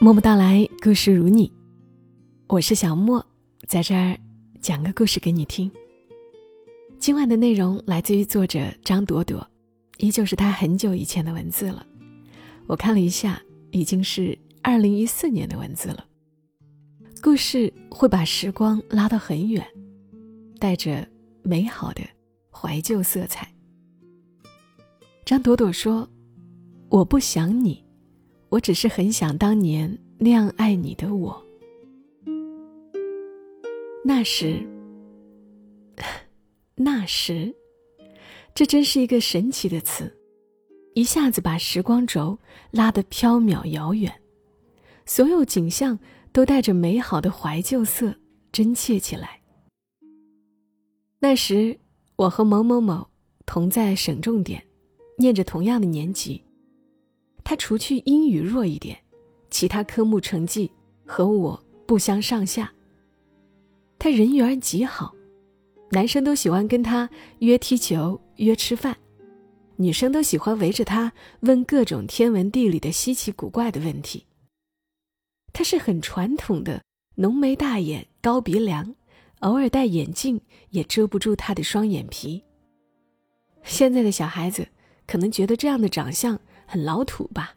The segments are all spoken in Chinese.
默默到来，故事如你，我是小莫，在这儿讲个故事给你听。今晚的内容来自于作者张朵朵，依旧是他很久以前的文字了。我看了一下，已经是二零一四年的文字了。故事会把时光拉得很远，带着美好的怀旧色彩。张朵朵说：“我不想你。”我只是很想当年那样爱你的我。那时，那时，这真是一个神奇的词，一下子把时光轴拉得飘渺遥远，所有景象都带着美好的怀旧色，真切起来。那时，我和某某某同在省重点，念着同样的年级。他除去英语弱一点，其他科目成绩和我不相上下。他人缘极好，男生都喜欢跟他约踢球、约吃饭，女生都喜欢围着他问各种天文地理的稀奇古怪的问题。他是很传统的浓眉大眼、高鼻梁，偶尔戴眼镜也遮不住他的双眼皮。现在的小孩子可能觉得这样的长相。很老土吧，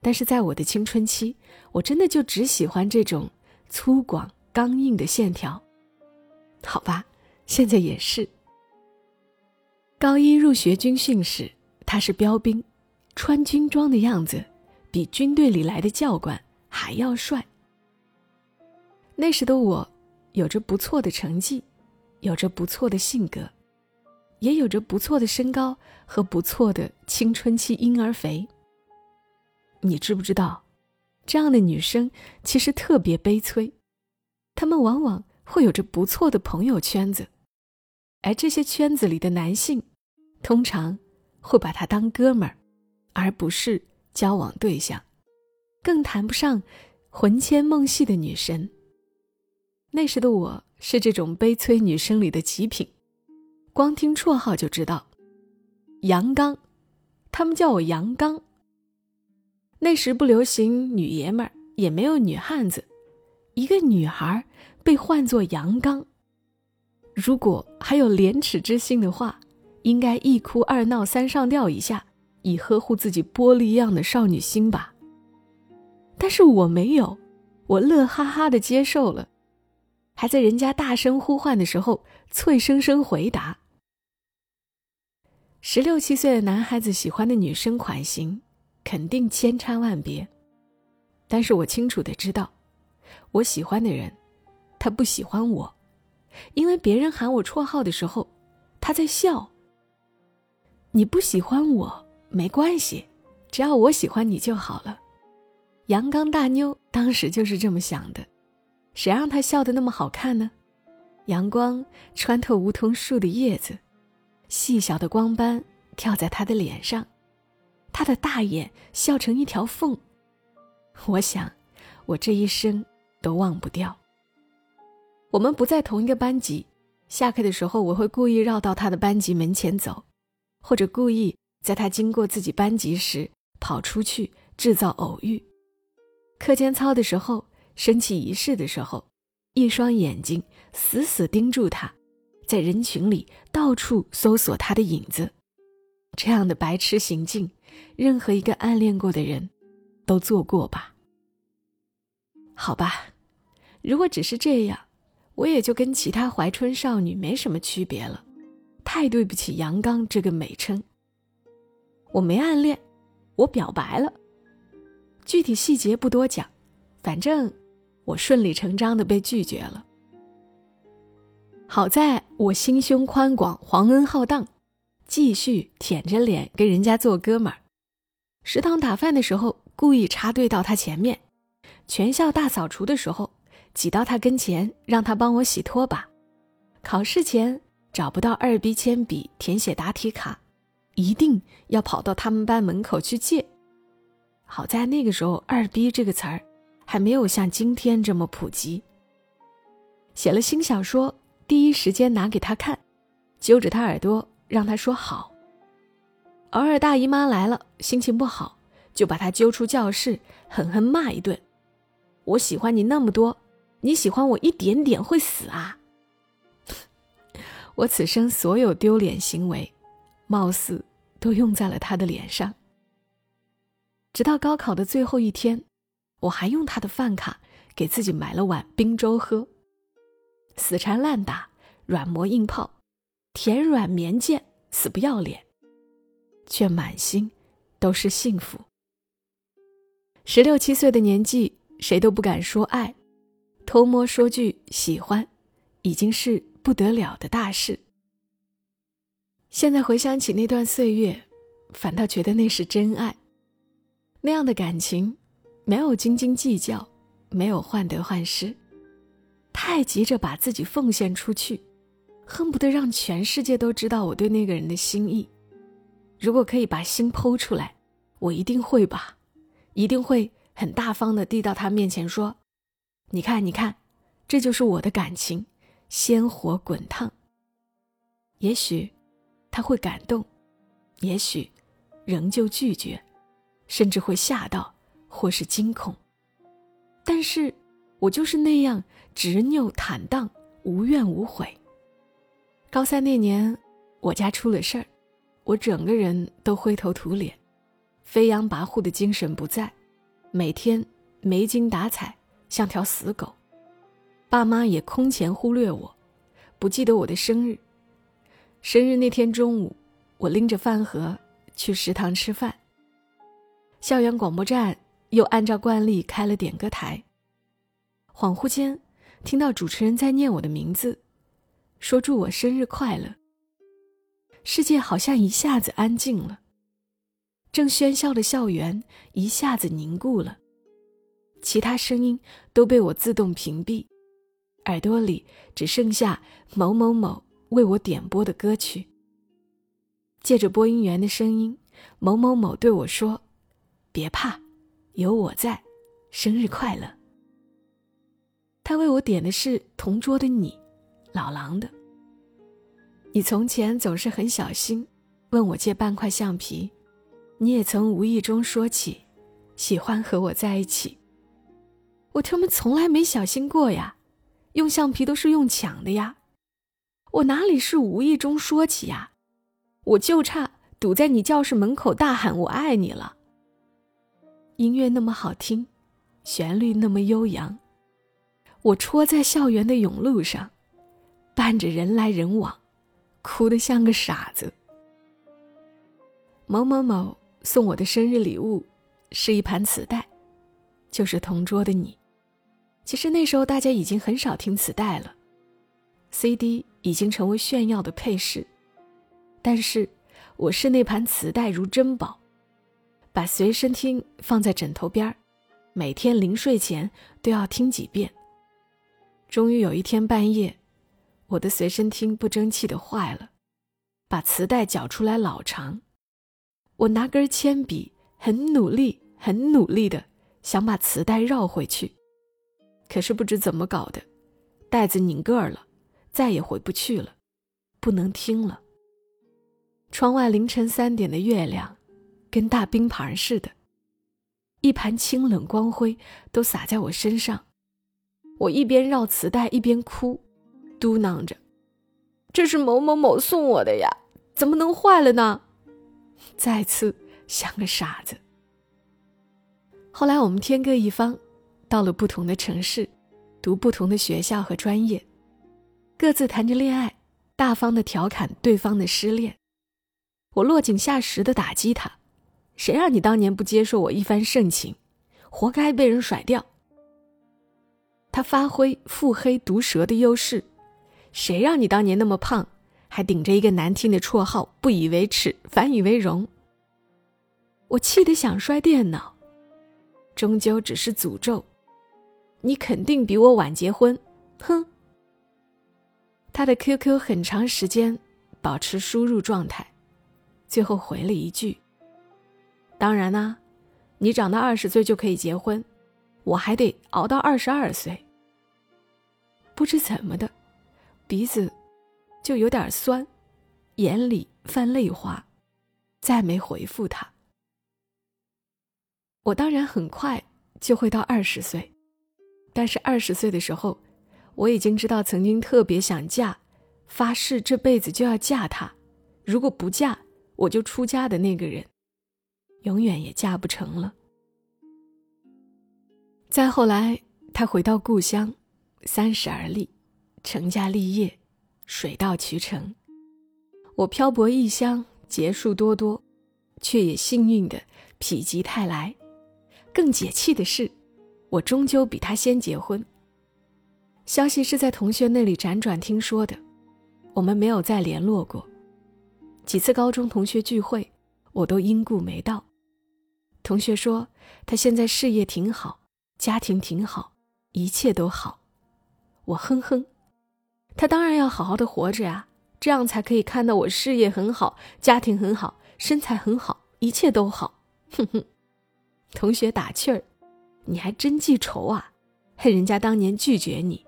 但是在我的青春期，我真的就只喜欢这种粗犷刚硬的线条。好吧，现在也是。高一入学军训时，他是标兵，穿军装的样子比军队里来的教官还要帅。那时的我，有着不错的成绩，有着不错的性格。也有着不错的身高和不错的青春期婴儿肥。你知不知道，这样的女生其实特别悲催，她们往往会有着不错的朋友圈子，而这些圈子里的男性，通常会把她当哥们儿，而不是交往对象，更谈不上魂牵梦系的女神。那时的我是这种悲催女生里的极品。光听绰号就知道，杨刚，他们叫我杨刚。那时不流行女爷们儿，也没有女汉子，一个女孩被唤作杨刚。如果还有廉耻之心的话，应该一哭二闹三上吊一下，以呵护自己玻璃一样的少女心吧。但是我没有，我乐哈哈的接受了，还在人家大声呼唤的时候，脆生生回答。十六七岁的男孩子喜欢的女生款型，肯定千差万别。但是我清楚的知道，我喜欢的人，他不喜欢我，因为别人喊我绰号的时候，他在笑。你不喜欢我没关系，只要我喜欢你就好了。阳刚大妞当时就是这么想的，谁让他笑得那么好看呢？阳光穿透梧桐树的叶子。细小的光斑跳在他的脸上，他的大眼笑成一条缝。我想，我这一生都忘不掉。我们不在同一个班级，下课的时候我会故意绕到他的班级门前走，或者故意在他经过自己班级时跑出去制造偶遇。课间操的时候，升旗仪式的时候，一双眼睛死死盯住他。在人群里到处搜索他的影子，这样的白痴行径，任何一个暗恋过的人，都做过吧。好吧，如果只是这样，我也就跟其他怀春少女没什么区别了。太对不起“阳刚”这个美称。我没暗恋，我表白了。具体细节不多讲，反正我顺理成章的被拒绝了。好在我心胸宽广，皇恩浩荡，继续舔着脸跟人家做哥们儿。食堂打饭的时候，故意插队到他前面；全校大扫除的时候，挤到他跟前，让他帮我洗拖把；考试前找不到二 B 铅笔填写答题卡，一定要跑到他们班门口去借。好在那个时候，二 B 这个词儿还没有像今天这么普及。写了新小说。第一时间拿给他看，揪着他耳朵让他说好。偶尔大姨妈来了，心情不好，就把他揪出教室，狠狠骂一顿。我喜欢你那么多，你喜欢我一点点会死啊！我此生所有丢脸行为，貌似都用在了他的脸上。直到高考的最后一天，我还用他的饭卡给自己买了碗冰粥喝。死缠烂打，软磨硬泡，甜软绵贱，死不要脸，却满心都是幸福。十六七岁的年纪，谁都不敢说爱，偷摸说句喜欢，已经是不得了的大事。现在回想起那段岁月，反倒觉得那是真爱。那样的感情，没有斤斤计较，没有患得患失。太急着把自己奉献出去，恨不得让全世界都知道我对那个人的心意。如果可以把心剖出来，我一定会吧，一定会很大方的递到他面前说：“你看，你看，这就是我的感情，鲜活滚烫。”也许他会感动，也许仍旧拒绝，甚至会吓到或是惊恐。但是我就是那样。执拗坦荡，无怨无悔。高三那年，我家出了事儿，我整个人都灰头土脸，飞扬跋扈的精神不在，每天没精打采，像条死狗。爸妈也空前忽略我，不记得我的生日。生日那天中午，我拎着饭盒去食堂吃饭。校园广播站又按照惯例开了点歌台，恍惚间。听到主持人在念我的名字，说祝我生日快乐。世界好像一下子安静了，正喧嚣的校园一下子凝固了，其他声音都被我自动屏蔽，耳朵里只剩下某某某为我点播的歌曲。借着播音员的声音，某某某对我说：“别怕，有我在，生日快乐。”他为我点的是《同桌的你》，老狼的。你从前总是很小心，问我借半块橡皮，你也曾无意中说起，喜欢和我在一起。我他妈从来没小心过呀，用橡皮都是用抢的呀，我哪里是无意中说起呀？我就差堵在你教室门口大喊我爱你了。音乐那么好听，旋律那么悠扬。我戳在校园的甬路上，伴着人来人往，哭得像个傻子。某某某送我的生日礼物是一盘磁带，就是同桌的你。其实那时候大家已经很少听磁带了，CD 已经成为炫耀的配饰。但是我视那盘磁带如珍宝，把随身听放在枕头边儿，每天临睡前都要听几遍。终于有一天半夜，我的随身听不争气的坏了，把磁带绞出来老长。我拿根铅笔，很努力、很努力的想把磁带绕回去，可是不知怎么搞的，带子拧个儿了，再也回不去了，不能听了。窗外凌晨三点的月亮，跟大冰盘似的，一盘清冷光辉都洒在我身上。我一边绕磁带一边哭，嘟囔着：“这是某某某送我的呀，怎么能坏了呢？” 再次像个傻子。后来我们天各一方，到了不同的城市，读不同的学校和专业，各自谈着恋爱，大方的调侃对方的失恋。我落井下石的打击他：“谁让你当年不接受我一番盛情，活该被人甩掉。”他发挥腹黑毒舌的优势，谁让你当年那么胖，还顶着一个难听的绰号，不以为耻反以为荣。我气得想摔电脑，终究只是诅咒。你肯定比我晚结婚，哼。他的 QQ 很长时间保持输入状态，最后回了一句：“当然啦，你长到二十岁就可以结婚。”我还得熬到二十二岁。不知怎么的，鼻子就有点酸，眼里泛泪花，再没回复他。我当然很快就会到二十岁，但是二十岁的时候，我已经知道曾经特别想嫁，发誓这辈子就要嫁他，如果不嫁我就出家的那个人，永远也嫁不成了。再后来，他回到故乡，三十而立，成家立业，水到渠成。我漂泊异乡，劫数多多，却也幸运的否极泰来。更解气的是，我终究比他先结婚。消息是在同学那里辗转听说的，我们没有再联络过。几次高中同学聚会，我都因故没到。同学说他现在事业挺好，家庭挺好，一切都好。我哼哼，他当然要好好的活着呀，这样才可以看到我事业很好，家庭很好，身材很好，一切都好。哼哼。同学打气儿，你还真记仇啊！恨人家当年拒绝你。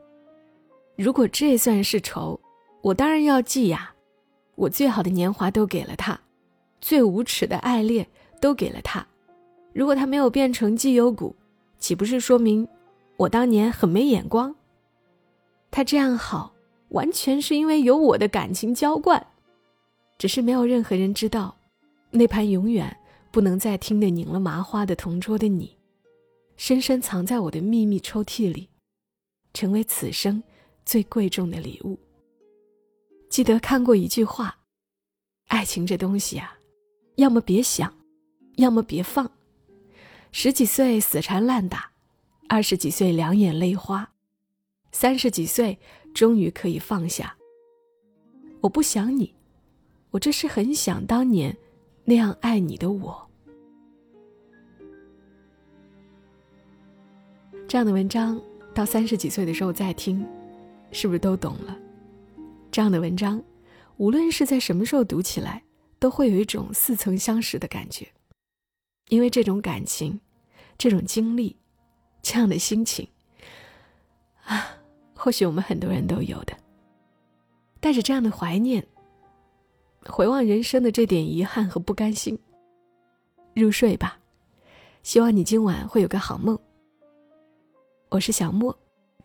如果这算是仇，我当然要记呀。我最好的年华都给了他，最无耻的爱恋都给了他。如果他没有变成绩优股，岂不是说明我当年很没眼光？他这样好，完全是因为有我的感情浇灌。只是没有任何人知道，那盘永远。不能再听得拧了麻花的同桌的你，深深藏在我的秘密抽屉里，成为此生最贵重的礼物。记得看过一句话：爱情这东西啊，要么别想，要么别放。十几岁死缠烂打，二十几岁两眼泪花，三十几岁终于可以放下。我不想你，我这是很想当年。那样爱你的我，这样的文章到三十几岁的时候再听，是不是都懂了？这样的文章，无论是在什么时候读起来，都会有一种似曾相识的感觉，因为这种感情、这种经历、这样的心情，啊，或许我们很多人都有的。带着这样的怀念。回望人生的这点遗憾和不甘心，入睡吧。希望你今晚会有个好梦。我是小莫，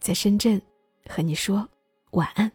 在深圳和你说晚安。